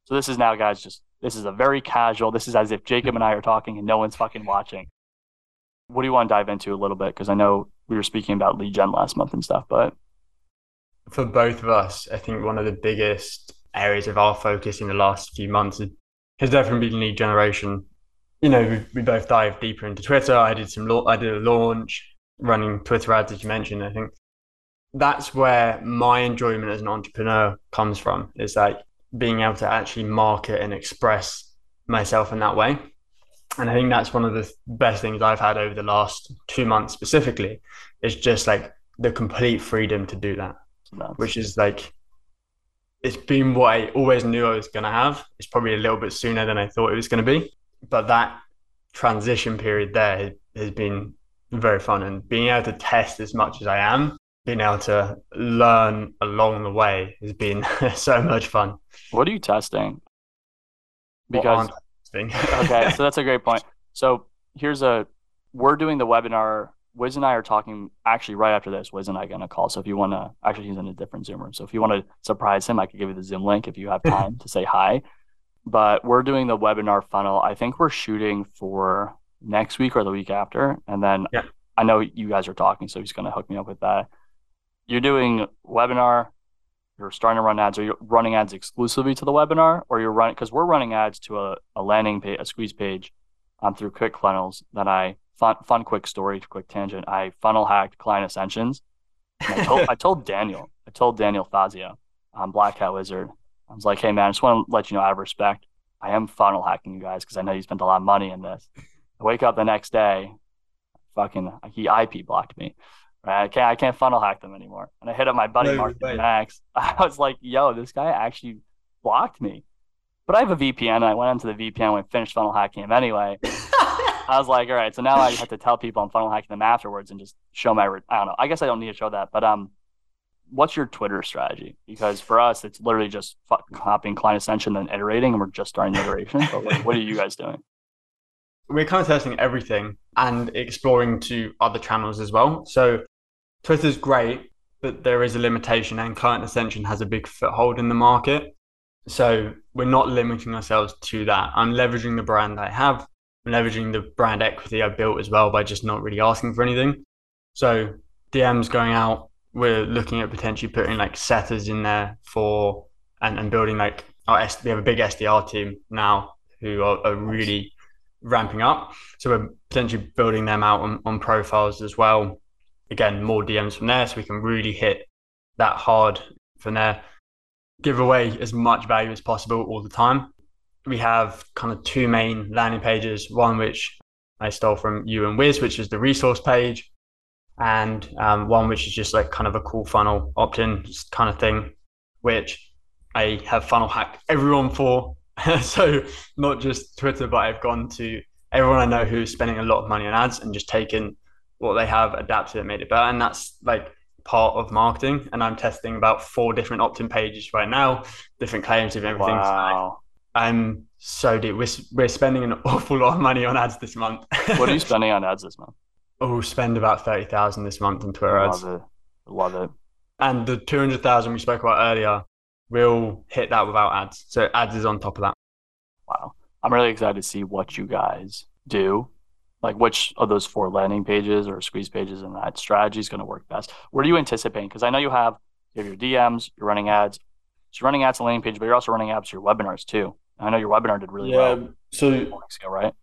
So this is now, guys. Just this is a very casual. This is as if Jacob and I are talking and no one's fucking watching what do you want to dive into a little bit? Because I know we were speaking about lead gen last month and stuff, but for both of us, I think one of the biggest areas of our focus in the last few months has definitely been lead generation. You know, we, we both dived deeper into Twitter. I did some, I did a launch running Twitter ads, as you mentioned. I think that's where my enjoyment as an entrepreneur comes from. Is like being able to actually market and express myself in that way. And I think that's one of the best things I've had over the last two months specifically is just like the complete freedom to do that, which is like, it's been what I always knew I was going to have. It's probably a little bit sooner than I thought it was going to be. But that transition period there has been very fun. And being able to test as much as I am, being able to learn along the way has been so much fun. What are you testing? Because okay, so that's a great point. So here's a we're doing the webinar. Wiz and I are talking actually right after this. Wiz and I are gonna call. So if you want to, actually, he's in a different Zoom room. So if you want to surprise him, I could give you the Zoom link if you have time to say hi. But we're doing the webinar funnel. I think we're shooting for next week or the week after, and then yeah. I know you guys are talking, so he's gonna hook me up with that. You're doing webinar, you're starting to run ads, or you're running ads exclusively to the webinar, or you're running because we're running ads to a, a landing page, a squeeze page, um, through ClickFunnels that I fun, fun quick story, quick tangent. I funnel hacked client ascensions. I told, I told Daniel, I told Daniel Fazio, um, Black Hat Wizard. I was like, hey man, I just want to let you know, out of respect, I am funnel hacking you guys because I know you spent a lot of money in this. I wake up the next day, fucking he IP blocked me. Right? I can't I can't funnel hack them anymore. And I hit up my buddy no, Mark Max. I was like, yo, this guy actually blocked me. But I have a VPN and I went into the VPN and finished funnel hacking him anyway. I was like, all right, so now I have to tell people I'm funnel hacking them afterwards and just show my I don't know. I guess I don't need to show that, but um what's your Twitter strategy? Because for us, it's literally just copying client ascension, then iterating, and we're just starting the iteration. But what, what are you guys doing? We're kind of testing everything and exploring to other channels as well. So Twitter's great, but there is a limitation, and client ascension has a big foothold in the market. So we're not limiting ourselves to that. I'm leveraging the brand I have, I'm leveraging the brand equity I built as well by just not really asking for anything. So DMs going out, we're looking at potentially putting like setters in there for and, and building like our S- we have a big SDR team now who are, are really ramping up. So we're potentially building them out on, on profiles as well. Again, more DMs from there so we can really hit that hard from there. Give away as much value as possible all the time. We have kind of two main landing pages, one which I stole from you and Wiz, which is the resource page, and um, one which is just like kind of a cool funnel opt-in kind of thing, which I have funnel hacked everyone for. so not just Twitter, but I've gone to everyone I know who's spending a lot of money on ads and just taken what they have, adapted it, made it better. And that's like part of marketing. And I'm testing about four different opt-in pages right now, different claims of everything. Wow. So I'm so deep. We're, we're spending an awful lot of money on ads this month. what are you spending on ads this month? Oh, spend about thirty thousand this month on Twitter ads. Love it. Love it. And the two hundred thousand we spoke about earlier, we'll hit that without ads. So ads is on top of that. Wow. I'm really excited to see what you guys do. Like which of those four landing pages or squeeze pages and that strategy is going to work best. What are you anticipating? Because I know you have you have your DMs, you're running ads. So you're running ads on landing page, but you're also running ads to your webinars too. I know your webinar did really yeah, well. So weeks ago, right?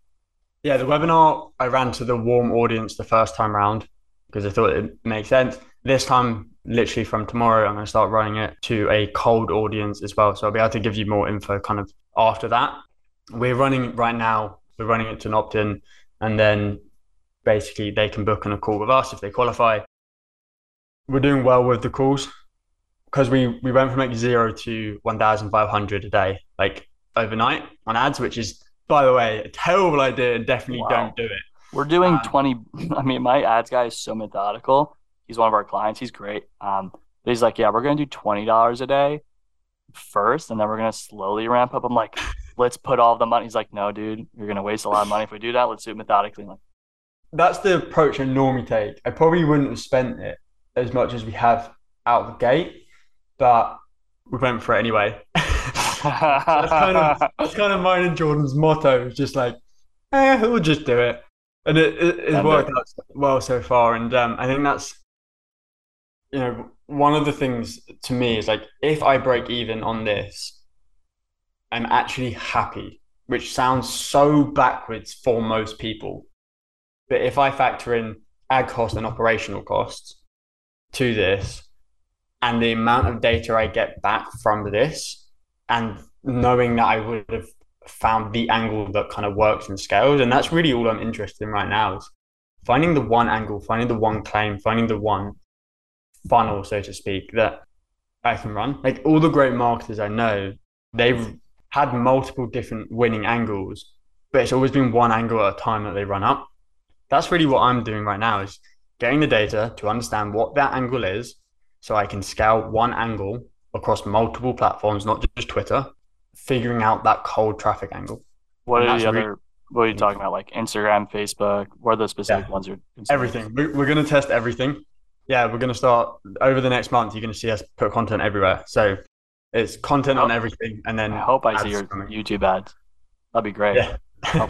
Yeah, the webinar I ran to the warm audience the first time round because I thought it made sense. This time, literally from tomorrow, I'm going to start running it to a cold audience as well. So I'll be able to give you more info kind of after that. We're running right now, we're running it to an opt in, and then basically they can book on a call with us if they qualify. We're doing well with the calls because we, we went from like zero to 1,500 a day, like overnight on ads, which is by the way, a terrible idea and definitely wow. don't do it. We're doing um, 20. I mean, my ads guy is so methodical. He's one of our clients. He's great. Um, but he's like, yeah, we're going to do $20 a day first, and then we're going to slowly ramp up. I'm like, let's put all the money. He's like, no, dude, you're going to waste a lot of money if we do that. Let's do it methodically. I'm like, that's the approach I normally take. I probably wouldn't have spent it as much as we have out of the gate, but we went for it anyway. that's kind of that's kind of mine and Jordan's motto. It's just like, eh, we'll just do it, and it, it, it's worked out well so far. And um, I think that's you know one of the things to me is like if I break even on this, I'm actually happy, which sounds so backwards for most people. But if I factor in ad cost and operational costs to this, and the amount of data I get back from this, and knowing that I would have found the angle that kind of works and scales, and that's really all I'm interested in right now is finding the one angle, finding the one claim, finding the one funnel, so to speak, that I can run. Like all the great marketers I know, they've had multiple different winning angles, but it's always been one angle at a time that they run up. That's really what I'm doing right now is getting the data to understand what that angle is so I can scale one angle across multiple platforms, not just Twitter, figuring out that cold traffic angle. What and are the other really- what are you talking about? Like Instagram, Facebook? What are the specific yeah. ones you're Everything. We're, we're going to test everything yeah, we're going to start over the next month. You're going to see us put content everywhere. So it's content on everything, and then I hope I see your coming. YouTube ads. That'd be great. Yeah.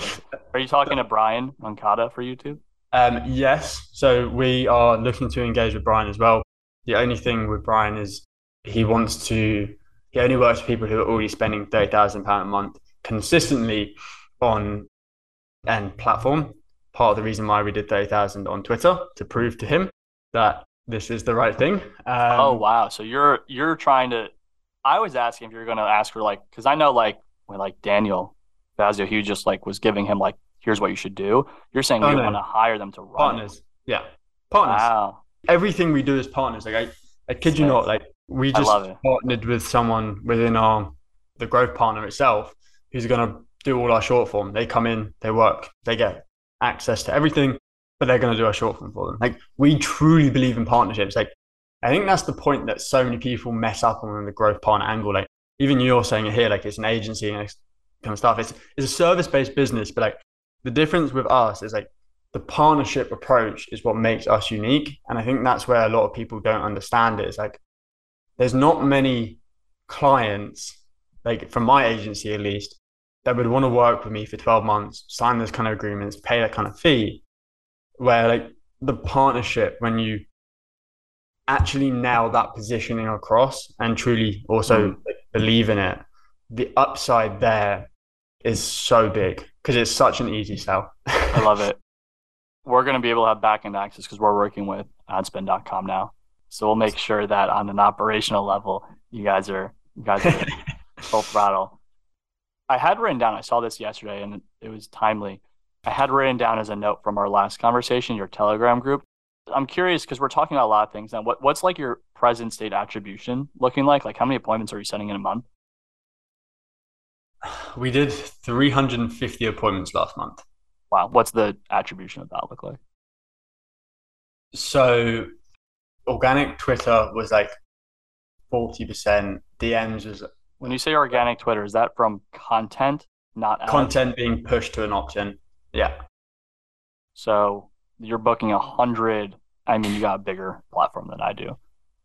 are you talking to Brian Moncada for YouTube? Um, yes. So we are looking to engage with Brian as well. The only thing with Brian is he wants to. He only works with people who are already spending thirty thousand pound a month consistently on and platform. Part of the reason why we did thirty thousand on Twitter to prove to him that this is the right thing. Um, oh wow! So you're you're trying to. I was asking if you're going to ask for like because I know like when like Daniel Fazio, he just like was giving him like here's what you should do. You're saying oh, we no. want to hire them to run partners. It. Yeah, partners. Wow. Everything we do is partners. Like I, I kid you not. Like we just partnered with someone within our the growth partner itself who's going to do all our short form. They come in, they work, they get access to everything but they're going to do our short form for them. Like we truly believe in partnerships. Like I think that's the point that so many people mess up on the growth partner angle. Like even you're saying it here, like it's an agency and it's kind of stuff. It's it's a service based business, but like the difference with us is like the partnership approach is what makes us unique. And I think that's where a lot of people don't understand it. It's like there's not many clients, like from my agency at least, that would want to work with me for 12 months, sign those kind of agreements, pay that kind of fee where like the partnership when you actually nail that positioning across and truly also mm. believe in it the upside there is so big because it's such an easy sell. I love it. We're going to be able to have backend access because we're working with adspend.com now so we'll make sure that on an operational level you guys are you guys are full throttle i had written down i saw this yesterday and it was timely I had written down as a note from our last conversation, your Telegram group. I'm curious because we're talking about a lot of things now. What what's like your present state attribution looking like? Like how many appointments are you setting in a month? We did 350 appointments last month. Wow. What's the attribution of that look like? So organic Twitter was like 40%. DMs was when you say organic Twitter, is that from content, not ads? content being pushed to an opt-in? Yeah. So you're booking a hundred. I mean, you got a bigger platform than I do.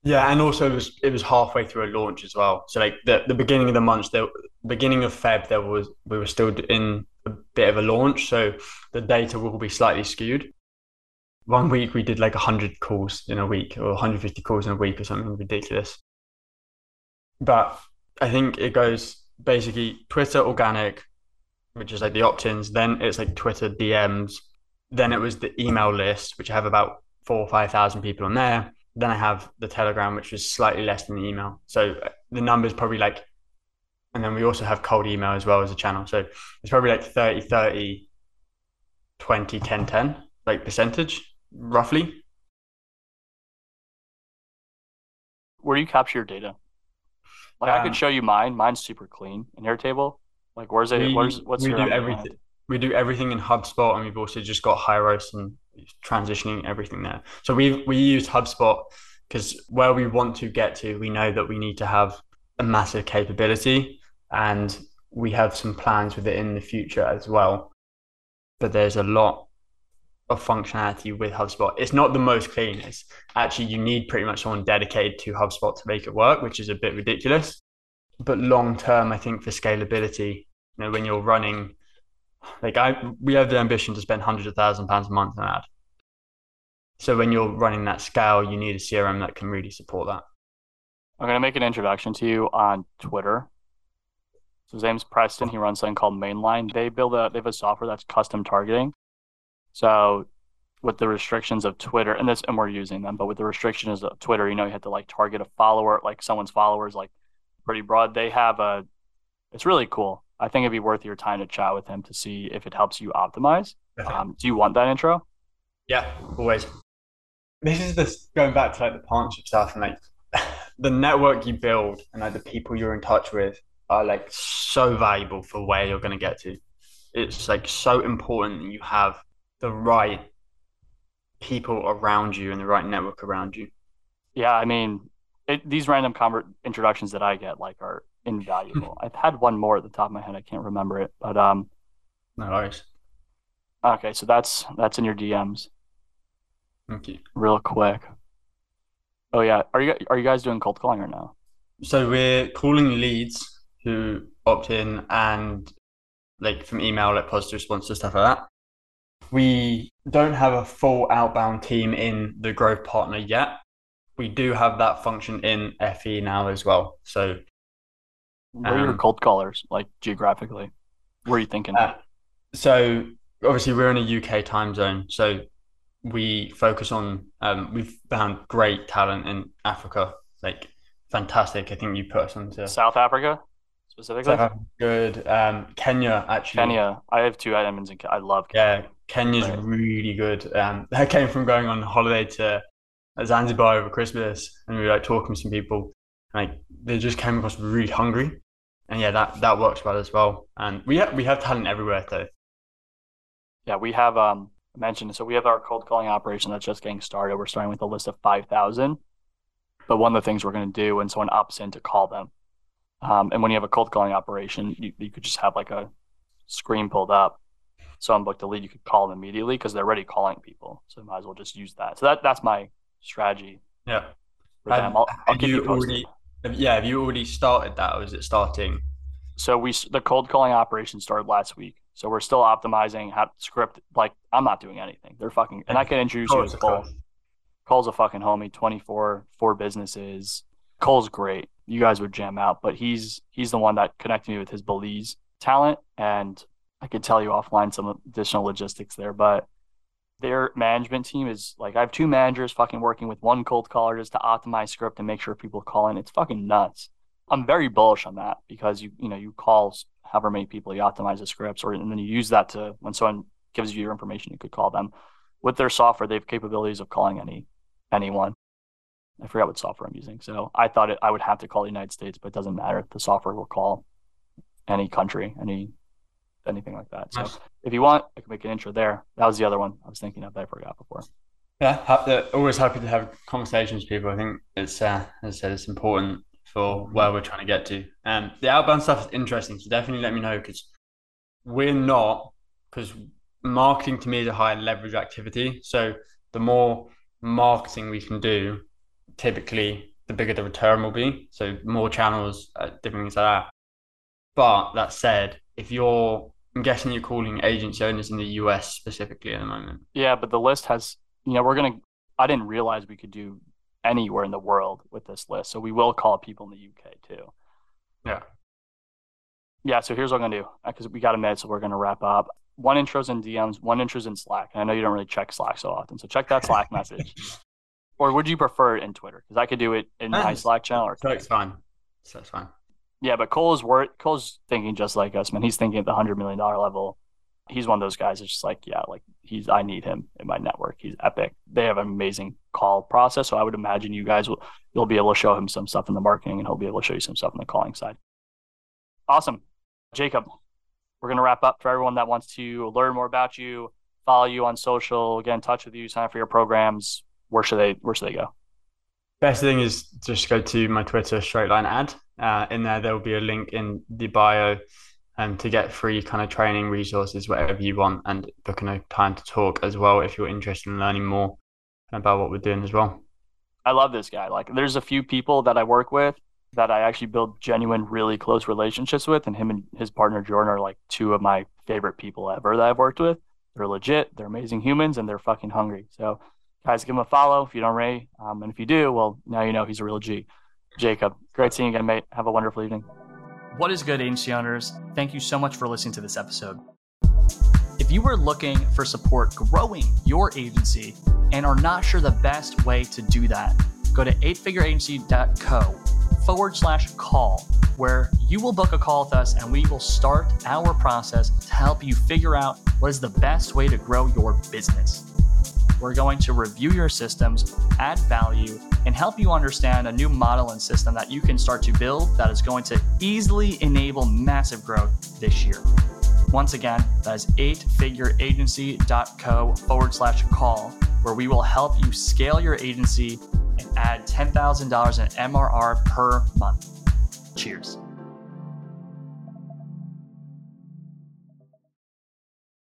Yeah, and also it was it was halfway through a launch as well. So like the, the beginning of the month, the beginning of Feb, there was we were still in a bit of a launch, so the data will be slightly skewed. One week we did like 100 calls in a week, or 150 calls in a week, or something ridiculous. But I think it goes basically Twitter organic, which is like the opt-ins. Then it's like Twitter DMs. Then it was the email list, which I have about four or five thousand people on there. Then I have the Telegram, which was slightly less than the email. So uh, the numbers probably like, and then we also have cold email as well as a channel. So it's probably like 30, 30, 20, 10, 10, like percentage roughly. Where do you capture your data? Like um, I could um, show you mine. Mine's super clean in Airtable. Like, where's it? We, where's what's we do everything. We do everything in HubSpot, and we've also just got Hyros and transitioning everything there. So we we use HubSpot because where we want to get to, we know that we need to have a massive capability, and we have some plans with it in the future as well. But there's a lot of functionality with HubSpot. It's not the most clean. It's actually you need pretty much someone dedicated to HubSpot to make it work, which is a bit ridiculous but long term, I think for scalability, you know, when you're running, like I, we have the ambition to spend hundreds of thousand pounds a month on ad. So when you're running that scale, you need a CRM that can really support that. I'm going to make an introduction to you on Twitter. So his name's Preston. Oh. He runs something called Mainline. They build a they have a software that's custom targeting. So with the restrictions of Twitter, and this and we're using them, but with the restrictions of Twitter, you know, you have to like target a follower, like someone's followers, like pretty broad. They have a it's really cool. I think it'd be worth your time to chat with him to see if it helps you optimize. Um, do you want that intro? Yeah, always. This is this going back to like the partnership stuff and like the network you build and like the people you're in touch with are like so valuable for where you're going to get to. It's like so important you have the right people around you and the right network around you. Yeah, I mean, it, these random convert introductions that I get like are invaluable. I've had one more at the top of my head. I can't remember it, but um, no worries. Okay, so that's that's in your DMs. Thank you. Real quick. Oh yeah, are you are you guys doing cold calling right now? So we're calling leads who opt in and like from email, like positive responses, stuff like that. We don't have a full outbound team in the growth partner yet. We do have that function in FE now as well. So where um, are your cold callers, like geographically? Where are you thinking? Uh, so obviously we're in a UK time zone, so we focus on. Um, we've found great talent in Africa, like fantastic. I think you put us onto South Africa specifically. Good. Um, Kenya actually. Kenya. I have two items in. I love. Kenya. Yeah, Kenya's right. really good. Um, I came from going on holiday to Zanzibar over Christmas, and we were like talking to some people. Like they just came across really hungry, and yeah, that that works well as well. And we have we have talent everywhere though. Yeah, we have um mentioned so we have our cold calling operation that's just getting started. We're starting with a list of five thousand. But one of the things we're going to do when someone opts in to call them, um, and when you have a cold calling operation, you, you could just have like a screen pulled up. Someone booked a lead, you could call them immediately because they're already calling people. So you might as well just use that. So that that's my strategy. Yeah. For them. I'll, I'll you, you already yeah, have you already started that, or is it starting? So we the cold calling operation started last week. So we're still optimizing how script. Like I'm not doing anything. They're fucking, and I can introduce you to Cole. Cole's a fucking homie. 24, four businesses. Cole's great. You guys would jam out, but he's he's the one that connected me with his Belize talent, and I could tell you offline some additional logistics there. But their management team is like I have two managers fucking working with one cold caller just to optimize script and make sure people call in. It's fucking nuts. I'm very bullish on that because you you know you call however many people you optimize the scripts or and then you use that to when someone gives you your information you could call them. With their software, they have capabilities of calling any anyone. I forgot what software I'm using. So I thought it, I would have to call the United States, but it doesn't matter. The software will call any country, any anything like that. So nice. if you want, I can make an intro there. That was the other one I was thinking of that I forgot before. Yeah, always happy to have conversations with people. I think it's, uh, as I said, it's important for where we're trying to get to. And um, the outbound stuff is interesting. So definitely let me know because we're not, because marketing to me is a high leverage activity. So the more marketing we can do, typically the bigger the return will be. So more channels, uh, different things like that. But that said, if you're, I'm guessing you're calling agency owners in the US specifically at the moment. Yeah, but the list has, you know, we're going to, I didn't realize we could do anywhere in the world with this list. So we will call people in the UK too. Yeah. Yeah. So here's what I'm going to do because we got a minute. So we're going to wrap up. One intro's in DMs, one intro's in Slack. And I know you don't really check Slack so often. So check that Slack message. Or would you prefer it in Twitter? Because I could do it in my Slack channel. Or Slack's fine. So that's fine. Yeah, but Cole is worth Cole's thinking just like us, man. He's thinking at the hundred million dollar level. He's one of those guys that's just like, yeah, like he's I need him in my network. He's epic. They have an amazing call process. So I would imagine you guys will you'll be able to show him some stuff in the marketing and he'll be able to show you some stuff in the calling side. Awesome. Jacob, we're gonna wrap up for everyone that wants to learn more about you, follow you on social, get in touch with you, sign up for your programs. Where should they where should they go? Best thing is just go to my Twitter straight line ad. Uh, in there, there will be a link in the bio um, to get free kind of training resources, whatever you want, and booking a time to talk as well if you're interested in learning more about what we're doing as well. I love this guy. Like, there's a few people that I work with that I actually build genuine, really close relationships with, and him and his partner Jordan are like two of my favorite people ever that I've worked with. They're legit, they're amazing humans, and they're fucking hungry. So guys, give him a follow if you don't Ray. Um, and if you do, well, now you know he's a real G. Jacob, great seeing you again, mate. Have a wonderful evening. What is good, agency owners? Thank you so much for listening to this episode. If you are looking for support growing your agency and are not sure the best way to do that, go to eightfigureagency.co forward slash call, where you will book a call with us and we will start our process to help you figure out what is the best way to grow your business. We're going to review your systems, add value, and help you understand a new model and system that you can start to build that is going to easily enable massive growth this year. Once again, that is eightfigureagency.co forward slash call, where we will help you scale your agency and add $10,000 in MRR per month. Cheers.